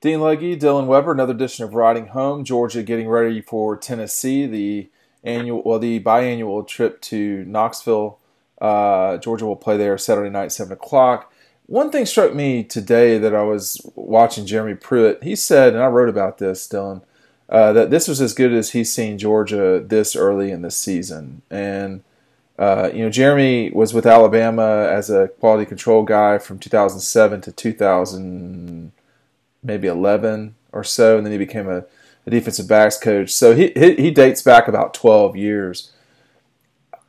Dean Legge, Dylan Weber, another edition of Riding Home. Georgia getting ready for Tennessee, the annual, well, the biannual trip to Knoxville. Uh, Georgia will play there Saturday night, seven o'clock. One thing struck me today that I was watching Jeremy Pruitt. He said, and I wrote about this, Dylan, uh, that this was as good as he's seen Georgia this early in the season. And uh, you know, Jeremy was with Alabama as a quality control guy from 2007 to 2000 maybe 11 or so, and then he became a, a defensive backs coach. So he, he, he dates back about 12 years.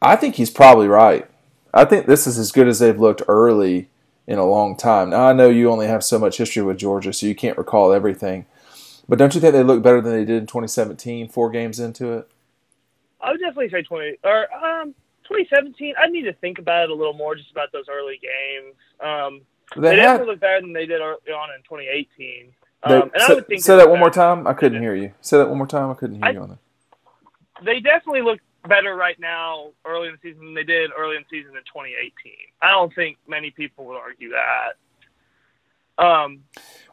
I think he's probably right. I think this is as good as they've looked early in a long time. Now I know you only have so much history with Georgia, so you can't recall everything. But don't you think they look better than they did in 2017, four games into it? I would definitely say 20 or um, 2017. I need to think about it a little more, just about those early games. Um, they, they definitely look better than they did early on in 2018. They, um, and say, I would think say that one more time. I couldn't hear you. Say that one more time. I couldn't hear I, you on that. They definitely look better right now, early in the season, than they did early in the season in 2018. I don't think many people would argue that. Um,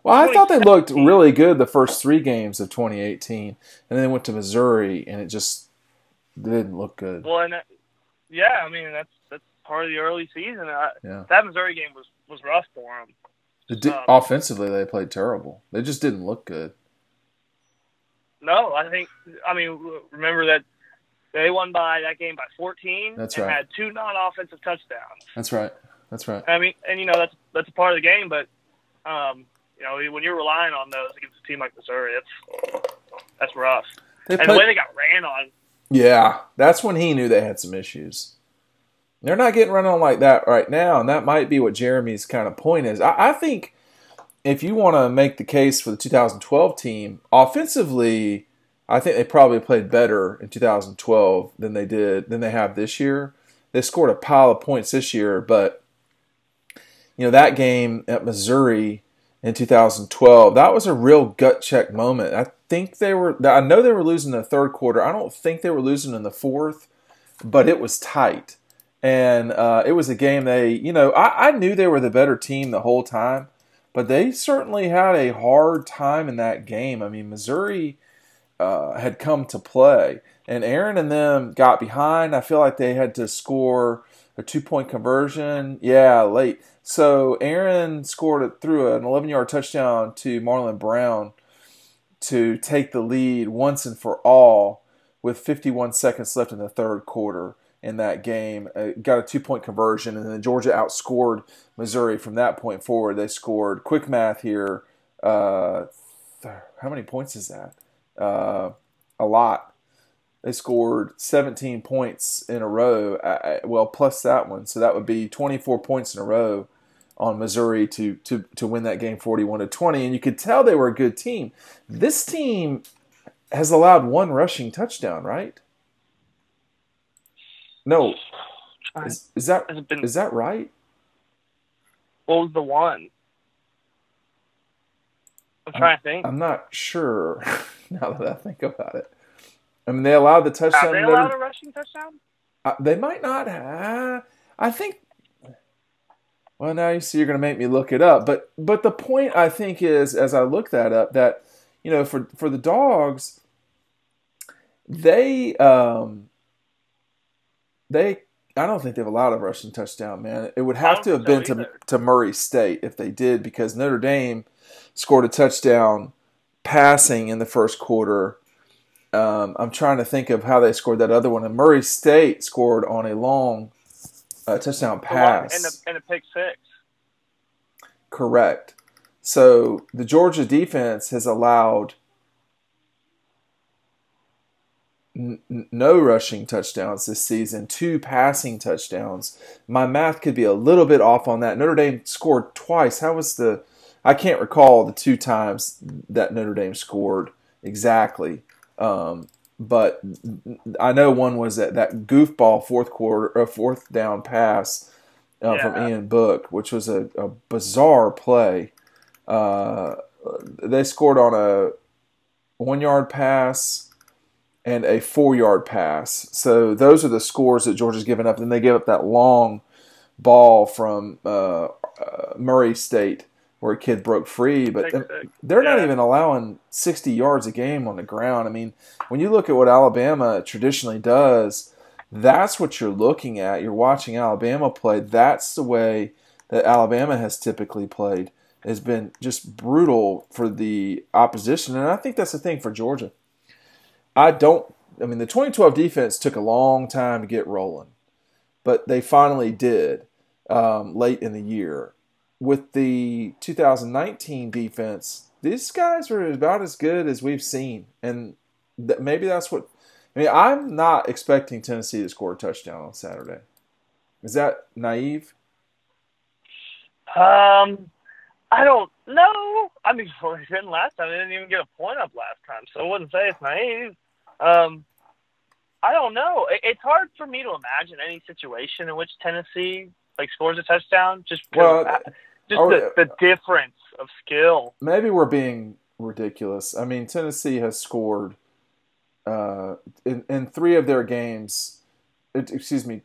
well, I thought they looked really good the first three games of 2018, and then they went to Missouri, and it just didn't look good. Well, and that, yeah, I mean that's that's part of the early season. I, yeah. That Missouri game was was rough for them. Did, um, offensively, they played terrible. They just didn't look good. No, I think. I mean, remember that they won by that game by 14. That's and right. Had two non-offensive touchdowns. That's right. That's right. I mean, and you know that's that's a part of the game, but um, you know when you're relying on those against a team like Missouri, it's that's rough. They and the way they got ran on. Yeah, that's when he knew they had some issues. They're not getting run on like that right now, and that might be what Jeremy's kind of point is. I, I think if you want to make the case for the 2012 team, offensively, I think they probably played better in 2012 than they did than they have this year. They scored a pile of points this year, but you know that game at Missouri in 2012, that was a real gut check moment. I think they were I know they were losing in the third quarter. I don't think they were losing in the fourth, but it was tight and uh, it was a game they, you know, I, I, knew they were the better team the whole time, but they certainly had a hard time in that game. I mean, Missouri uh, had come to play, and Aaron and them got behind. I feel like they had to score a two point conversion, yeah, late. So Aaron scored it through an 11 yard touchdown to Marlon Brown to take the lead once and for all with 51 seconds left in the third quarter in that game. Uh, got a two point conversion, and then Georgia outscored Missouri from that point forward. They scored quick math here. Uh, how many points is that? Uh, a lot. They scored 17 points in a row. Uh, uh, well, plus that one, so that would be 24 points in a row on Missouri to to to win that game 41 to 20. And you could tell they were a good team. This team has allowed one rushing touchdown, right? No. Is, is that been, is that right? What was the one? I'm trying I'm, to think. I'm not sure now that I think about it. I mean, they allowed the touchdown. Have they allowed a rushing touchdown? Uh, they might not have. I think. Well, now you see, you're going to make me look it up. But but the point I think is, as I look that up, that you know, for for the dogs, they um, they I don't think they've allowed a rushing touchdown, man. It would have to have been to, to Murray State if they did, because Notre Dame scored a touchdown passing in the first quarter. Um, I'm trying to think of how they scored that other one. And Murray State scored on a long uh, touchdown pass. And a, and a pick six. Correct. So the Georgia defense has allowed – no rushing touchdowns this season, two passing touchdowns. My math could be a little bit off on that. Notre Dame scored twice. How was the? I can't recall the two times that Notre Dame scored exactly, um, but I know one was that that goofball fourth quarter, or fourth down pass uh, yeah. from Ian Book, which was a, a bizarre play. Uh, they scored on a one yard pass and a four yard pass. So those are the scores that Georgia's given up. Then they give up that long ball from uh, uh, Murray State where a kid broke free, but they're not even allowing 60 yards a game on the ground. I mean, when you look at what Alabama traditionally does, that's what you're looking at. You're watching Alabama play. That's the way that Alabama has typically played. Has been just brutal for the opposition, and I think that's the thing for Georgia. I don't. I mean, the 2012 defense took a long time to get rolling, but they finally did um, late in the year with the 2019 defense, these guys are about as good as we've seen, and th- maybe that's what. I mean, I'm not expecting Tennessee to score a touchdown on Saturday. Is that naive? Um, I don't know. I mean, didn't last time. They didn't even get a point up last time, so I wouldn't say it's naive. Um, I don't know. It's hard for me to imagine any situation in which Tennessee like scores a touchdown. Just well, just the, the difference of skill. Maybe we're being ridiculous. I mean, Tennessee has scored uh, in in three of their games. Excuse me,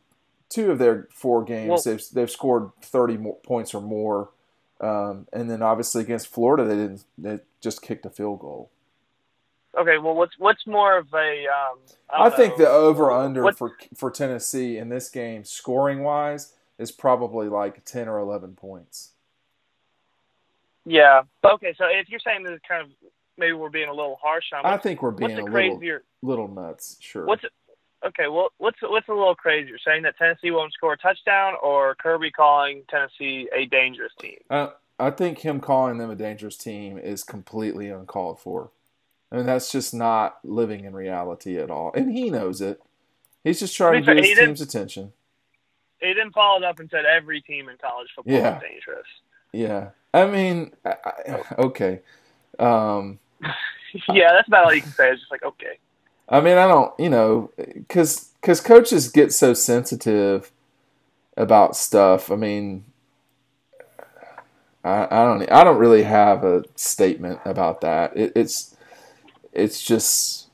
two of their four games. Well, they've they've scored thirty more points or more. Um, and then obviously against Florida, they didn't. They just kicked a field goal. Okay, well, what's what's more of a? Um, I, I think know, the over under for for Tennessee in this game, scoring wise, is probably like ten or eleven points. Yeah. Okay. So if you're saying that kind of maybe we're being a little harsh on, I think we're being a crazier, little, little nuts. Sure. What's okay? Well, what's what's a little crazier? Saying that Tennessee won't score a touchdown, or Kirby calling Tennessee a dangerous team? Uh, I think him calling them a dangerous team is completely uncalled for. I mean, that's just not living in reality at all, and he knows it. He's just trying to get his team's attention. He didn't follow it up and said every team in college football yeah. is dangerous. Yeah, I mean, I, okay. Um, yeah, that's about all you can say. It's just like okay. I mean, I don't, you know, because because coaches get so sensitive about stuff. I mean, I, I don't I don't really have a statement about that. It, it's it's just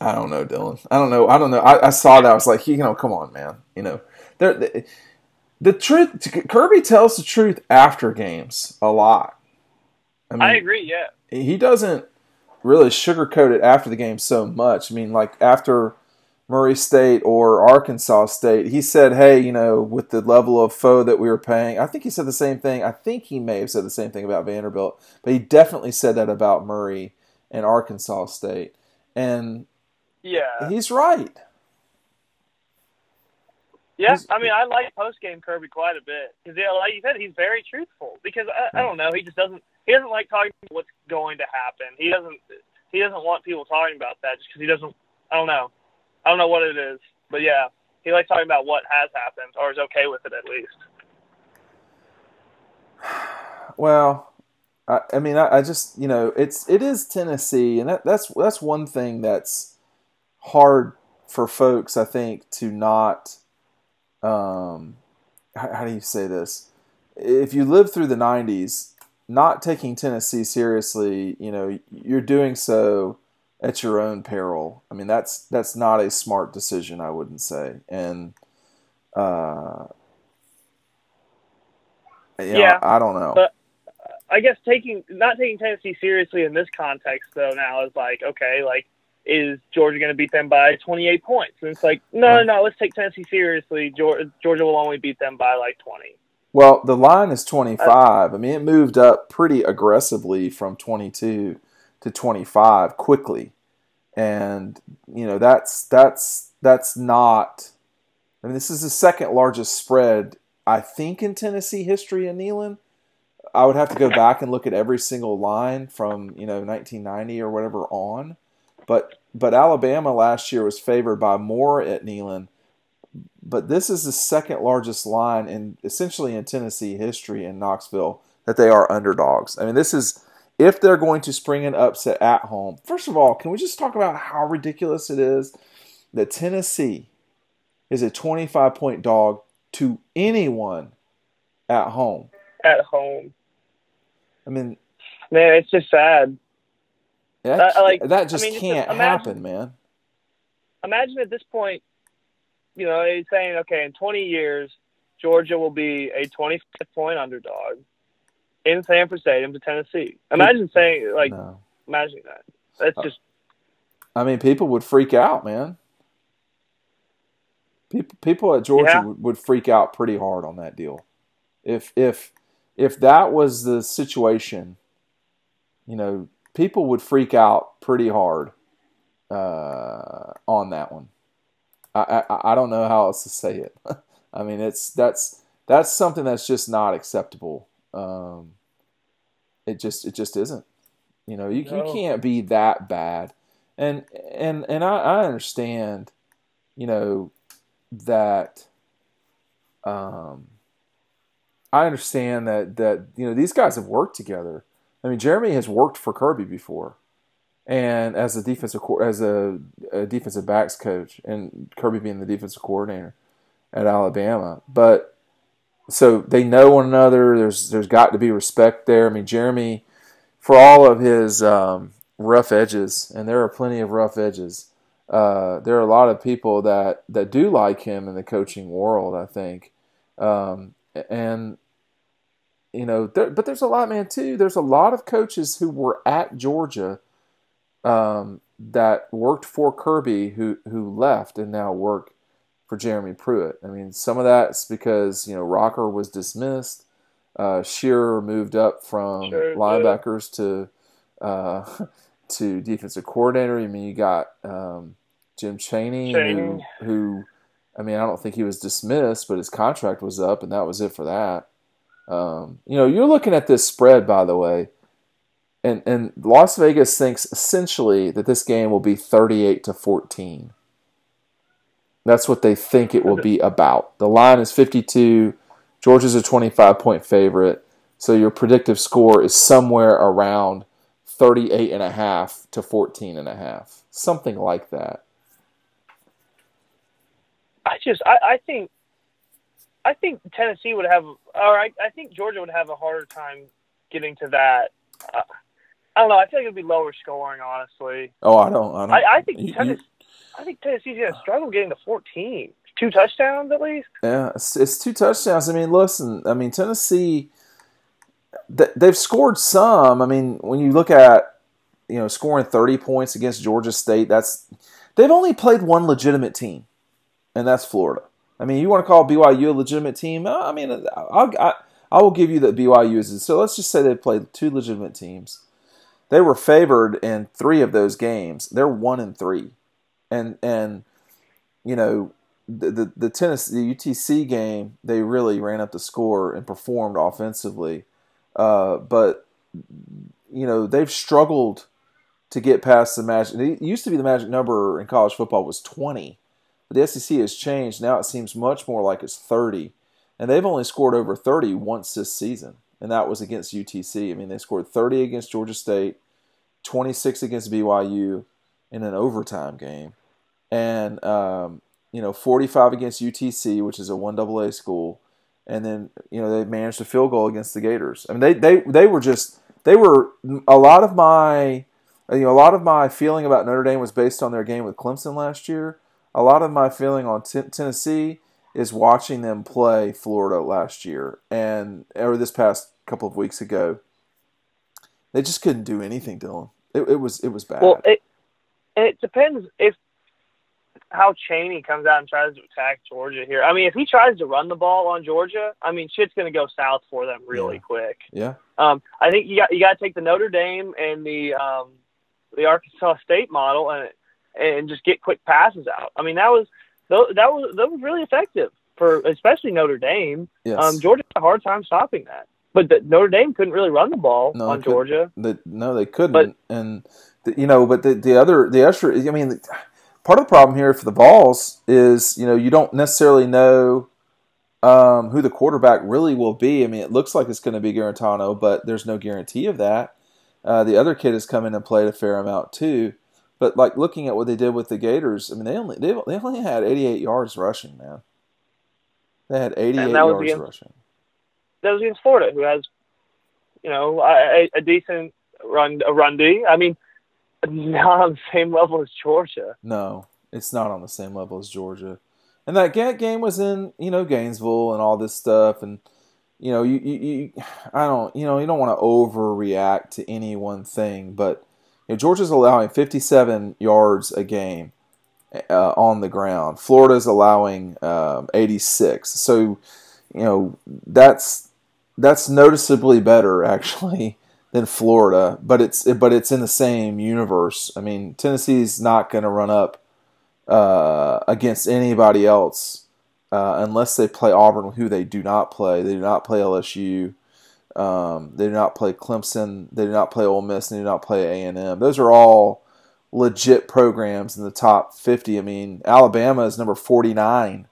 I don't know, Dylan. I don't know. I don't know. I, I saw that. I was like, you know, come on, man. You know, there the truth Kirby tells the truth after games a lot. I, mean, I agree. Yeah, he doesn't really sugarcoat it after the game so much. I mean, like after Murray State or Arkansas State, he said, "Hey, you know, with the level of foe that we were paying, I think he said the same thing. I think he may have said the same thing about Vanderbilt, but he definitely said that about Murray and Arkansas State." And yeah, he's right. Yeah, I mean, I like post game Kirby quite a bit because, yeah, like you said, he's very truthful. Because I, I don't know, he just doesn't he doesn't like talking about what's going to happen. He doesn't he doesn't want people talking about that just because he doesn't. I don't know. I don't know what it is, but yeah, he likes talking about what has happened or is okay with it at least. Well, I, I mean, I, I, just you know, it's it is Tennessee, and that, that's that's one thing that's hard for folks, I think, to not um, how, how do you say this? If you live through the '90s, not taking Tennessee seriously, you know, you're doing so at your own peril. I mean, that's that's not a smart decision, I wouldn't say. And uh, yeah, I, I don't know. But I guess taking not taking Tennessee seriously in this context, though, now is like okay, like is Georgia going to beat them by 28 points? And it's like, no, no, no, let's take Tennessee seriously. Georgia will only beat them by like 20. Well, the line is 25. I mean, it moved up pretty aggressively from 22 to 25 quickly. And, you know, that's that's that's not I mean, this is the second largest spread I think in Tennessee history in Neyland. I would have to go back and look at every single line from, you know, 1990 or whatever on. But but Alabama last year was favored by more at Neyland. But this is the second largest line in essentially in Tennessee history in Knoxville that they are underdogs. I mean, this is if they're going to spring an upset at home. First of all, can we just talk about how ridiculous it is that Tennessee is a 25 point dog to anyone at home? At home. I mean, man, it's just sad. That, uh, like, that just I mean, can't just imagine, happen, man. Imagine at this point, you know, he's saying, okay, in 20 years, Georgia will be a 25 point underdog. In Sanford Stadium to Tennessee. Imagine saying like, No. imagining that. That's Uh, just I mean, people would freak out, man. People, people at Georgia Yeah. would, would freak out pretty hard on that deal. If if if that was the situation, you know, people would freak out pretty hard uh, on that one. I, I I don't know how else to say it. I mean, it's that's that's something that's just not acceptable. Um, it just it just isn't. You know, you, you can't be that bad. And and and I, I understand, you know, that um I understand that that you know these guys have worked together. I mean, Jeremy has worked for Kirby before, and as a defensive as a, a defensive backs coach, and Kirby being the defensive coordinator at Alabama. But so they know one another. There's there's got to be respect there. I mean, Jeremy, for all of his um, rough edges, and there are plenty of rough edges. Uh, there are a lot of people that, that do like him in the coaching world. I think, um, and you know, there, but there's a lot, man. Too, there's a lot of coaches who were at Georgia um, that worked for Kirby who who left and now work for Jeremy Pruitt. I mean, some of that's because you know Rocker was dismissed. Uh, Shearer moved up from Sure did. linebackers to uh, to defensive coordinator. I mean, you got um, Jim Cheney, Chaney. who who I mean, I don't think he was dismissed, but his contract was up, and that was it for that. Um, you know, you're looking at this spread, by the way, and and Las Vegas thinks essentially that this game will be 38 to 14. That's what they think it will be about. The line is 52. Georgia's a 25 point favorite, so your predictive score is somewhere around 38 and a half to 14 and a half, something like that. I just I, I think I think Tennessee would have or I, I think Georgia would have a harder time getting to that. Uh, I don't know. I feel like it'd be lower scoring, honestly. Oh, I don't. I don't. I, I think you- Tennessee. I think Tennessee's gonna struggle getting to 14. Two touchdowns at least. Yeah, it's, it's two touchdowns. I mean, listen, I mean, Tennessee, they've scored some. I mean, when you look at, you know, scoring 30 points against Georgia State, that's, they've only played one legitimate team, and that's Florida. I mean, you want to call BYU a legitimate team? Uh, I mean, I'll, I, I will give you that BYU is. So let's just say they've played two legitimate teams. They were favored in three of those games. They're one and three, and and you know the the, the tennis the UTC game they really ran up the score and performed offensively, uh, but you know they've struggled to get past the magic. It used to be the magic number in college football was twenty, but the SEC has changed. Now it seems much more like it's thirty, and they've only scored over thirty once this season, and that was against UTC. I mean they scored thirty against Georgia State, twenty six against BYU in an overtime game, and um, you know, 45 against UTC, which is a one AA school, and then you know they managed a field goal against the Gators. I mean, they they they were just they were a lot of my you know a lot of my feeling about Notre Dame was based on their game with Clemson last year. A lot of my feeling on T- Tennessee is watching them play Florida last year and or this past couple of weeks ago. They just couldn't do anything, Dylan. It, it was it was bad. Well, it it depends if how Chaney comes out and tries to attack Georgia here. I mean, if he tries to run the ball on Georgia, I mean, shit's going to go south for them really Yeah. quick. yeah, Um, I think you got you got to take the Notre Dame and the um, the Arkansas State model and and just get quick passes out. I mean, that was that was that was really effective for especially Notre Dame. yes. Um, Georgia had a hard time stopping that, but the, Notre Dame couldn't really run the ball No, on. Georgia. The, no, they couldn't. But- and the, you know, but the the other the extra. I mean, part of the problem here for the Vols is you know you don't necessarily know um, who the quarterback really will be. I mean, it looks like it's going to be Guarantano, but there's no guarantee of that. Uh, the other kid has come in and played a fair amount too. But like looking at what they did with the Gators, I mean, they only they, they only had 88 yards rushing, man. They had 88 And that was yards against- rushing. That was against Florida, who has you know a, a decent run a run D. I mean, not on the same level as Georgia. No, it's not on the same level as Georgia. And that ga- game was in, you know, Gainesville and all this stuff. And, you know, you, you, you, I don't, you know, you don't want to overreact to any one thing, but you know, Georgia's allowing 57 yards a game uh, on the ground. Florida's allowing um, 86. So, you know, that's that's noticeably better actually than Florida, but it's but it's in the same universe. I mean, Tennessee's not going to run up uh, against anybody else uh, unless they play Auburn, who they do not play. They do not play LSU. Um, they do not play Clemson. They do not play Ole Miss. They do not play A and M. Those are all legit programs in the top 50. I mean, Alabama is number 49.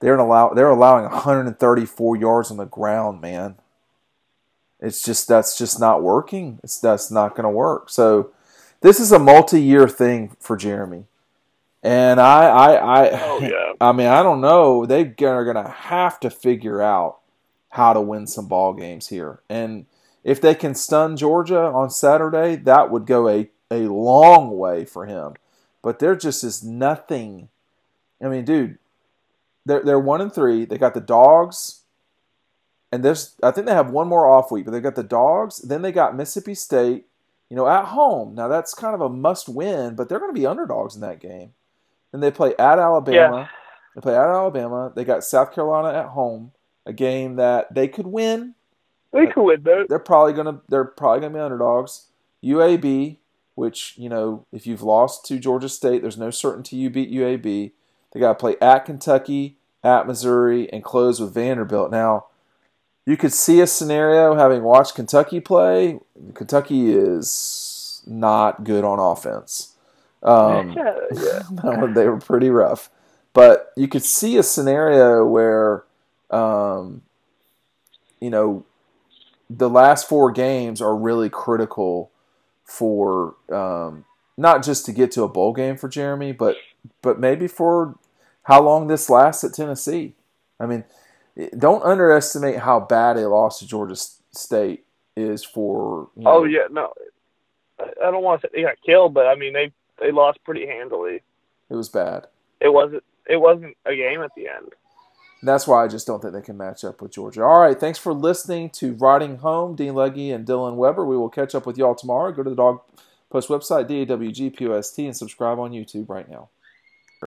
They're allow they're allowing 134 yards on the ground, man. It's just that's just not working. It's that's not going to work. So this is a multi-year thing for Jeremy. And I, I, I, Oh yeah. I mean, I don't know. They are going to have to figure out how to win some ball games here. And if they can stun Georgia on Saturday, that would go a, a long way for him. But there just is nothing. I mean, dude, they're they're one and three. They got the dogs, and there's I think they have one more off week, but they've got the dogs. Then they got Mississippi State, you know, at home. Now that's kind of a must win, but they're going to be underdogs in that game. Then they play at Alabama. Yeah. They play at Alabama. They got South Carolina at home, a game that they could win. They could win though. They're probably gonna they're probably gonna be underdogs. UAB, which you know, if you've lost to Georgia State, there's no certainty you beat UAB. They got to play at Kentucky, at Missouri, and close with Vanderbilt. Now, you could see a scenario having watched Kentucky play. Kentucky is not good on offense. Um, yeah, yeah. that one, they were pretty rough. But you could see a scenario where, um, you know, the last four games are really critical for um, not just to get to a bowl game for Jeremy, but but maybe for how long this lasts at Tennessee. I mean, don't underestimate how bad a loss to Georgia State is for. You know, Oh yeah, no. I don't want to say they got killed, but I mean they they lost pretty handily. it was bad. It wasn't it wasn't a game at the end. That's why I just don't think they can match up with Georgia. All right, thanks for listening to Riding Home, Dean Leggy and Dylan Weber. We will catch up with y'all tomorrow. Go to the Dog Post website, DAWGPOST, and subscribe on YouTube right now.